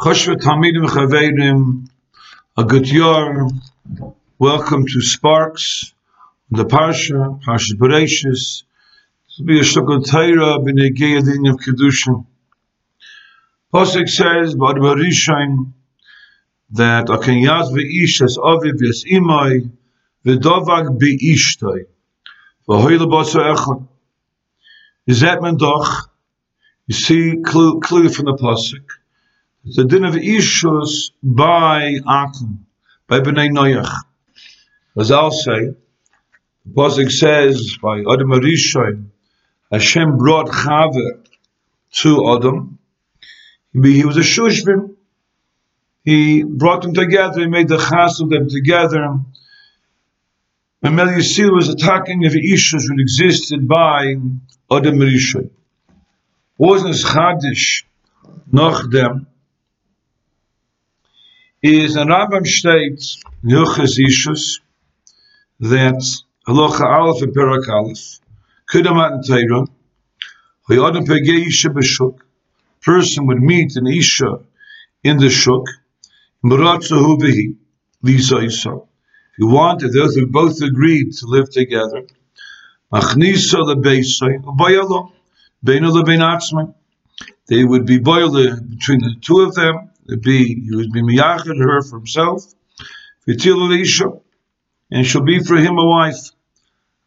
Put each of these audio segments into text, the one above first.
Choshva Talmidim Chavedim, a good year. Welcome to Sparks, the Parsha, Parsha Bereshis. Will be a Shukal Torah b'nei of Kedushin. Posik says, Barishain, that Aken Yaz ve'ish as Aviv yes imai, v'dovag be'ishtoi, v'hoyle basa echad. Is that man doch? You see clue from the Pasuk. The din of Ishus by Akum, by Bnei Noach. As I'll say, the says by Adam Arishoy, Hashem brought Chava to Adam. He was a Shushvim. He brought them together, he made the chas of them together. And Mel Yisrael was attacking if Ishus would existed by Adam Arishoy. Wasn't as Chadish, noch dem, is an Rambam states Hilchas Ishus that Halacha Aleph and Perak Aleph Kudamat and Teira Hayadam Pegei Isha B'Shuk person would meet an Isha in the Shuk Muratzahu B'Hi Lisa Isa if you want if those who both agreed to live together Machnisa Lebeisai Bayalo Beina Lebeinatzman they would be boiled between the two of them be he would be miyachid her for himself, v'til Elisha, and she'll be for him a wife.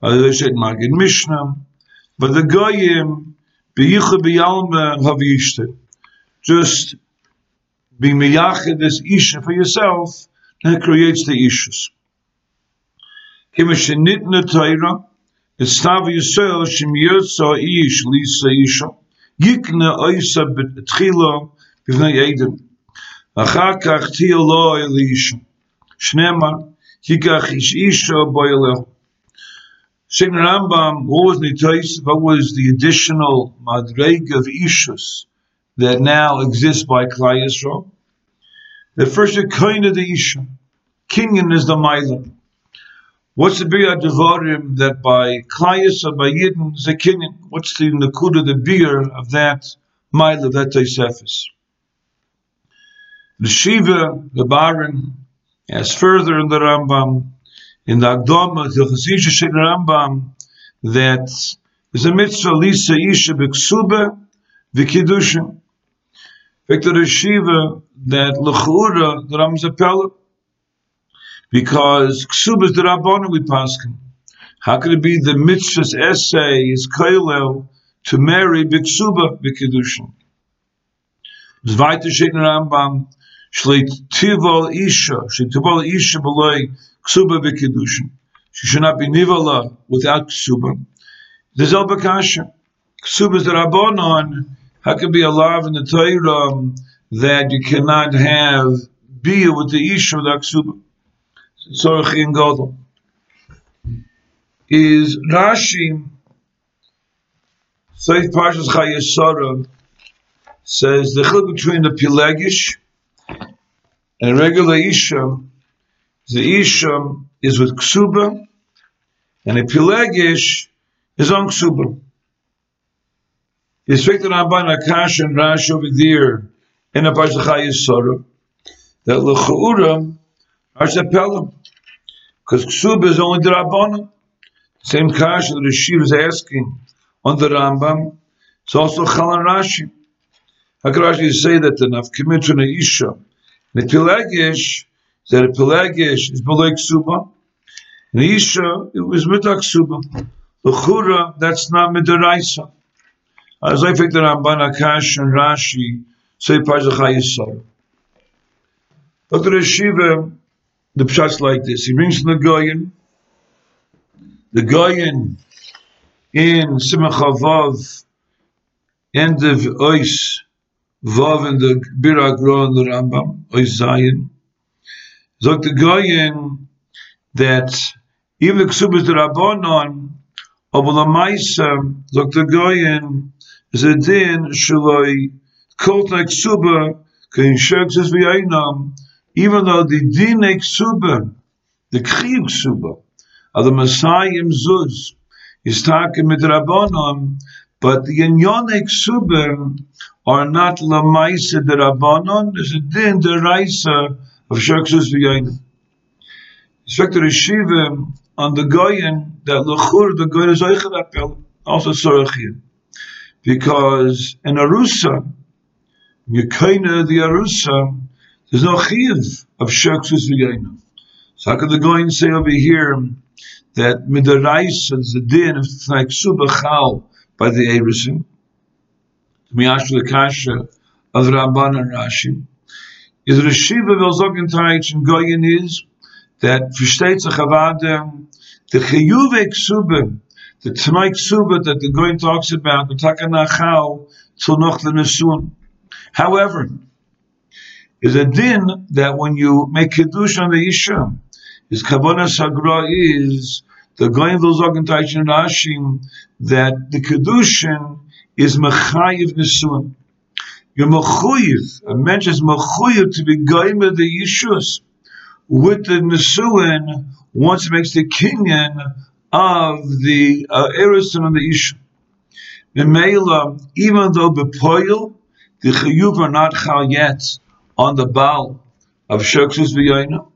As said, Magid Mishnah, but the goyim beyicha biyalma havishte, just be miyachid this isha for yourself, that creates the ishus. Kimashenitna Torah, Estav Yisrael Shem Yotza Ish Lisa Isha Yikna Oisa Betchila Bivnei Edom אחר כך תהיה לו אלישע. שנאמר, ייקח איש אישו בו אלוהו. Saying Rambam, what was the what was the additional madreg of Ishus that now exists by Klai Yisrael? The first kind of the Isha, Kinyan is the Mailam. What's the beer devorim that by Klai Yisrael, by Yidden, is a Kinyan? What's the Nakuda, the beer of that Mailam, that Taisefis? The Shiva, the Baron, as further in the Rambam, in the Agdoma, the Chasisha Shek Rambam, that is a mitzvah lisa isha b'ksube v'kiddushin. Victor Shiva, that l'chura, the Rambam is a pella, because ksuba is the Rabbana we paskin. How could it be the mitzvah's essay is kailel to marry b'ksuba v'kiddushin? Zweite Shek Rambam, Shleit Tivol Isha, Shleit Tivol Isha beloy Ksuba v'Kiddushin. She should not be Nivala without Ksuba. There's El Bakasha. Ksuba is the Rabbanon. How can be a love in the Torah that you cannot have Bia with the Isha without Ksuba? Sorach in Godel. Is Rashi, Seif Parshas Chayesara, says the chil between the Pelagish and regular Isha, the Isha is with Ksuba, and a Pilegish is on Ksuba. He's picked on by Nakash and Rash over there in a Pashachai Yisora, that L'cha'ura are Zepelim, because Ksuba is only the Rabbana. Same Kash that Rashid is asking on the Rambam, it's also Chalan Rashi. How could Rashi say that the Nafkimitrin Isha the Pelagish, that a Pelagish is below Ksuba. And Isha, it was Mitak Ksuba. The Chura, that's not Midaraisa. As I think that Ramban Akash and Rashi say Parzachai Yisar. Dr. Shiva, the pshat's like this. He brings the Goyen, the Goyen in Simachavav, end of Ois, Wav in der Bira Gro in der Rambam, oi Zayin, sagt der Goyen, that even the Ksubis der Rabbonon, ob la Maisa, sagt der Goyen, ze din shaloi, kult na Ksuba, kein Shirks is wie einam, even though the din na Ksuba, the Kchiv Ksuba, are the Messiah im Zuz, is taken mit Rabbonon, but the Inyon na Ksuba, are not lamaisa derabanon. There's a din deraisa of shaksus v'yonim. Respect to the on the goyin that lechur the goyin is oichad apel also sorachim because in arusa yekaina the arusa there's no chiv of shaksus v'yonim. So how could the goyin say over here that midaraisa is the din of like subachal by the Erusim? Miyash Kasha of Ramban and Rashi, is Reshiva will sagen Teich in Goyen is that versteht sich avade the chiyuve ksube the tmai ksube that the Goyen talks about the takanachal to noch the nesun. However, is a din that when you make kiddush on the isha, is kavana sagra is the Goyen will Teich in Rashi that the kiddushin is mechayiv nesuin. You're mechuyiv. A mensch is mechuyiv to be goyim the yishus with the nesuin once makes the kinyan of the uh, erison on the isha. Memela, even though bepoil, the chayuv are not chal yet on the bal of shoksus v'yoyna,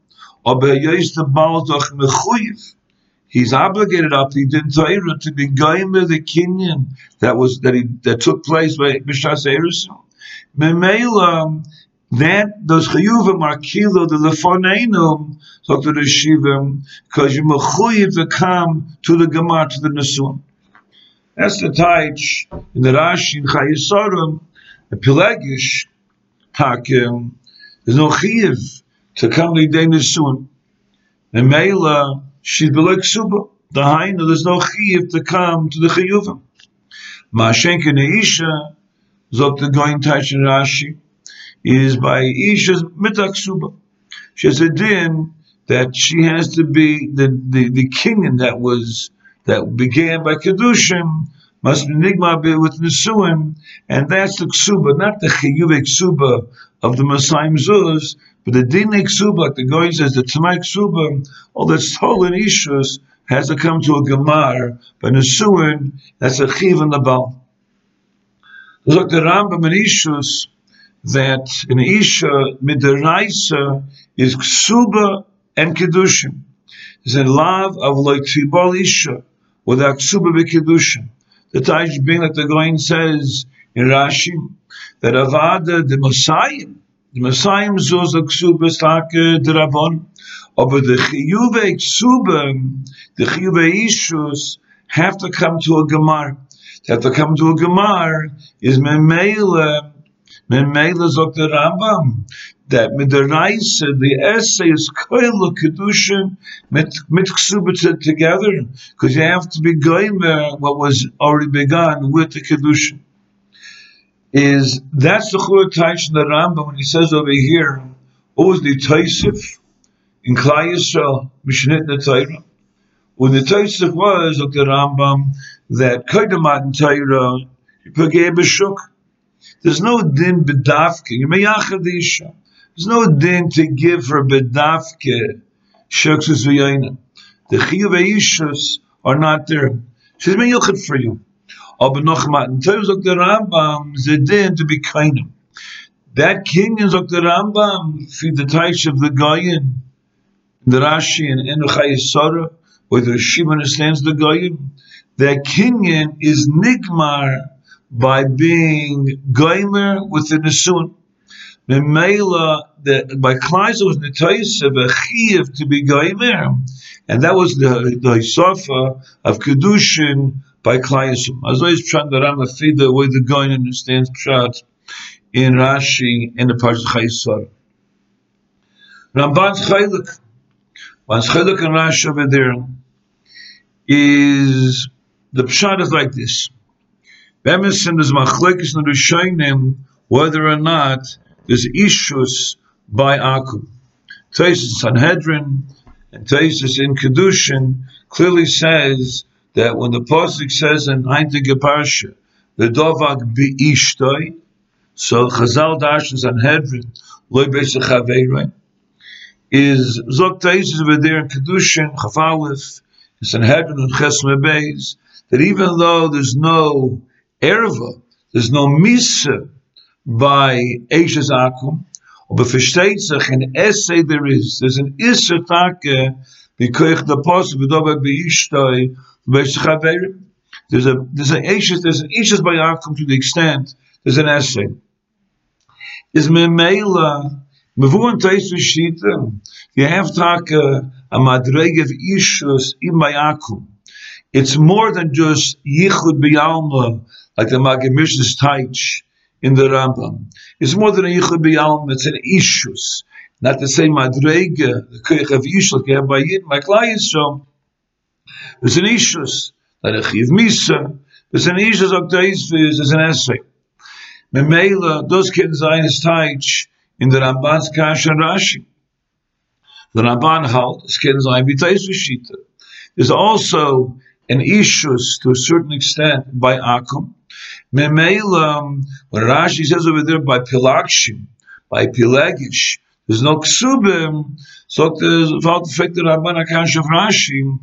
or be'yoyis the bal doch mechuyiv he's obligated up he did Torah to be with the kinyan that was that he that took place by Mishas Erusim. Memela that those chiyuvim are kilo the lefoneinum so to the shivim because you mechuyev to come to the gemar to the nesun. That's the taich in the Rashi in Chayisorim the Pelagish takim there's no chiyiv to come to the nesun. Memela she'd be like suba. The hainu, there's no chiyuv to come to the chiyuvim. Ma'ashenke neisha, zok the going touch in Rashi, is by isha's mitak suba. She has a din that she has to be the the, the king that was that began by kedushim must be nigma with nesuim, and that's the ksuba, not the chiyuv ksuba of the Messiah Zuz, but the dinik suba, the guy says the tamaik suba, all that's stolen issues has to come to a gemar, but in nesuin, that's a chiv in the bal. Look, the Rambam in issues that in isha midiraisa is ksuba and kedushim. Is a love of like tribal isha without ksuba be kedushim. The Taj being that the Goin says in Rashi that avada the Messiah zos a ksuba stake drabon, aber the chiyuve the chiyuve ishus, have to come to a gemar. They have to come to a gemar is memele, memele zok the Rambam, that Reise, the essay is koil kedushin mit ksuba together, because you have to be going uh, what was already begun with the kedushin is that's the Chur Taish in the Rambam when he says over here, was the Taisif in Klai Yisrael, Mishnit Torah? When the Taisif was of the Rambam that Kaidamat Pagay B'Shuk, there's no din bedafke, you may Isha. There's no din to give for bedafke, Shuksus V'Yaina. The Chiyuv Ishus are not there. She's been for you. Aber nochmal, in terms of the Rambam, Zedin to be kind. That king is of the Rambam, for the Taish of the Goyen, the Rashi and Enuchai Yisara, where the Rashi understands the Goyen, that kinyan is nigmar by being goymer with the Nesun. Memela, that by Kleisa was Netaisa, a chiv to be goymer, and that was the the Hisafa of Kedushin by Klayashim. As always, trying to ram the way the going understands Pshat in Rashi in the Parshat Chayisar. Ramban's Chaylik, one's Chaylik and Rashi over there is the Pshat is like this. Bemison is Machlekes and Rishonim whether or not there's issues by Akum. Taisus Sanhedrin and Taisus in Kedushin clearly says that when the pasuk says in Eintige Parsha, the dovak be ishtoi, so Chazal Dash and Sanhedrin, loy beisach is Zok Taisis over there in Kedushin, Chafalif, Sanhedrin and Chesme Beis, that even though there's no erva, there's no misa by Eishes Akum, aber versteht an in Essay there is, there's an Isser Take, because the Post, V'dova B'ishtoi, V'eschaverim, there's a, there's an Eishes, there's an Eishes by Akum to the extent, there's an essay. Is Memela, Mevuan Teisu Shita, you have Take, a Madrege of Ishus, in Akum. It's more than just Yichud B'Yalma, like the Magemish's Taich, in the Rambam. It's more than a Yichud B'Yalm, it's an Ishus. Not uh, the same Madrega, the Koyach of Yishul, you have by Yid, there's an Ishus, a Chiv Misa, there's an Ishus of Deisviz, there's an essay. Memela, those kids are in his Taich, in the Ramban's Kash and Rashi. The Ramban held, this kids are in Shita. There's also an Ishus, to a certain extent, by Akum, Memela, when Rashi says over there by Pilakshim, by Pilagish, there's no ksubim, so the fact that Ramban Akash of Rashi,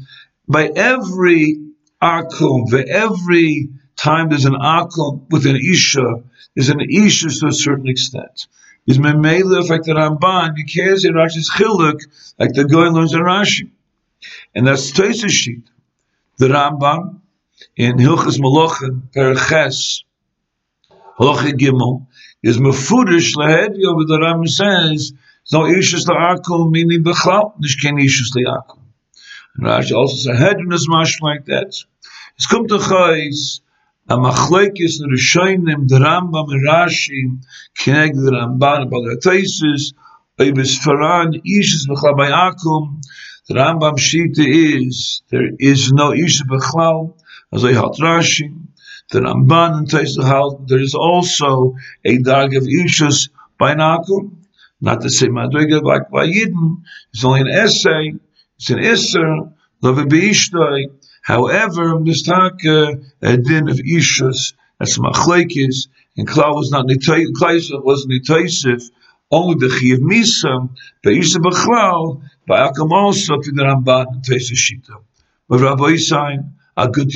by every akum, for every time there's an akum with an isha, there's an isha to a certain extent. Is memela affected Ramban, you can't say Rashi's chiluk, like the guy learns in Rashi. And that's Tosa sheet. The Rambam, in Hilchas Malochin Perches Halacha Gimel is mefudish lahedi over the Ram says no ishus la'akum meaning bechlal nish ken ishus la'akum. And Rashi also says, head in as much like that. Es kommt doch aus, a machlekes in Rishonim, der Rambam und Rashi, kneg der Ramban, bei der Tesis, oi bis Faran, Ishes bechla bei Akum, der Rambam Shita is, there is no Ishes bechlau, as i er hat Rashi, der Ramban und Tesis halt, there is also a dag of Ishes by Akum, not the same Madrigal like by Yidden, it's only an essay, it's an Isser, Love Beishtoi. However, this a din of Ishus, that's Machlekes, and Klal was not Nitaisif, only the Chiv Misa, but Isha Bachlal, by Akam also to the Ramban and Taisa Shita. But Rabbi Yisayin, a good.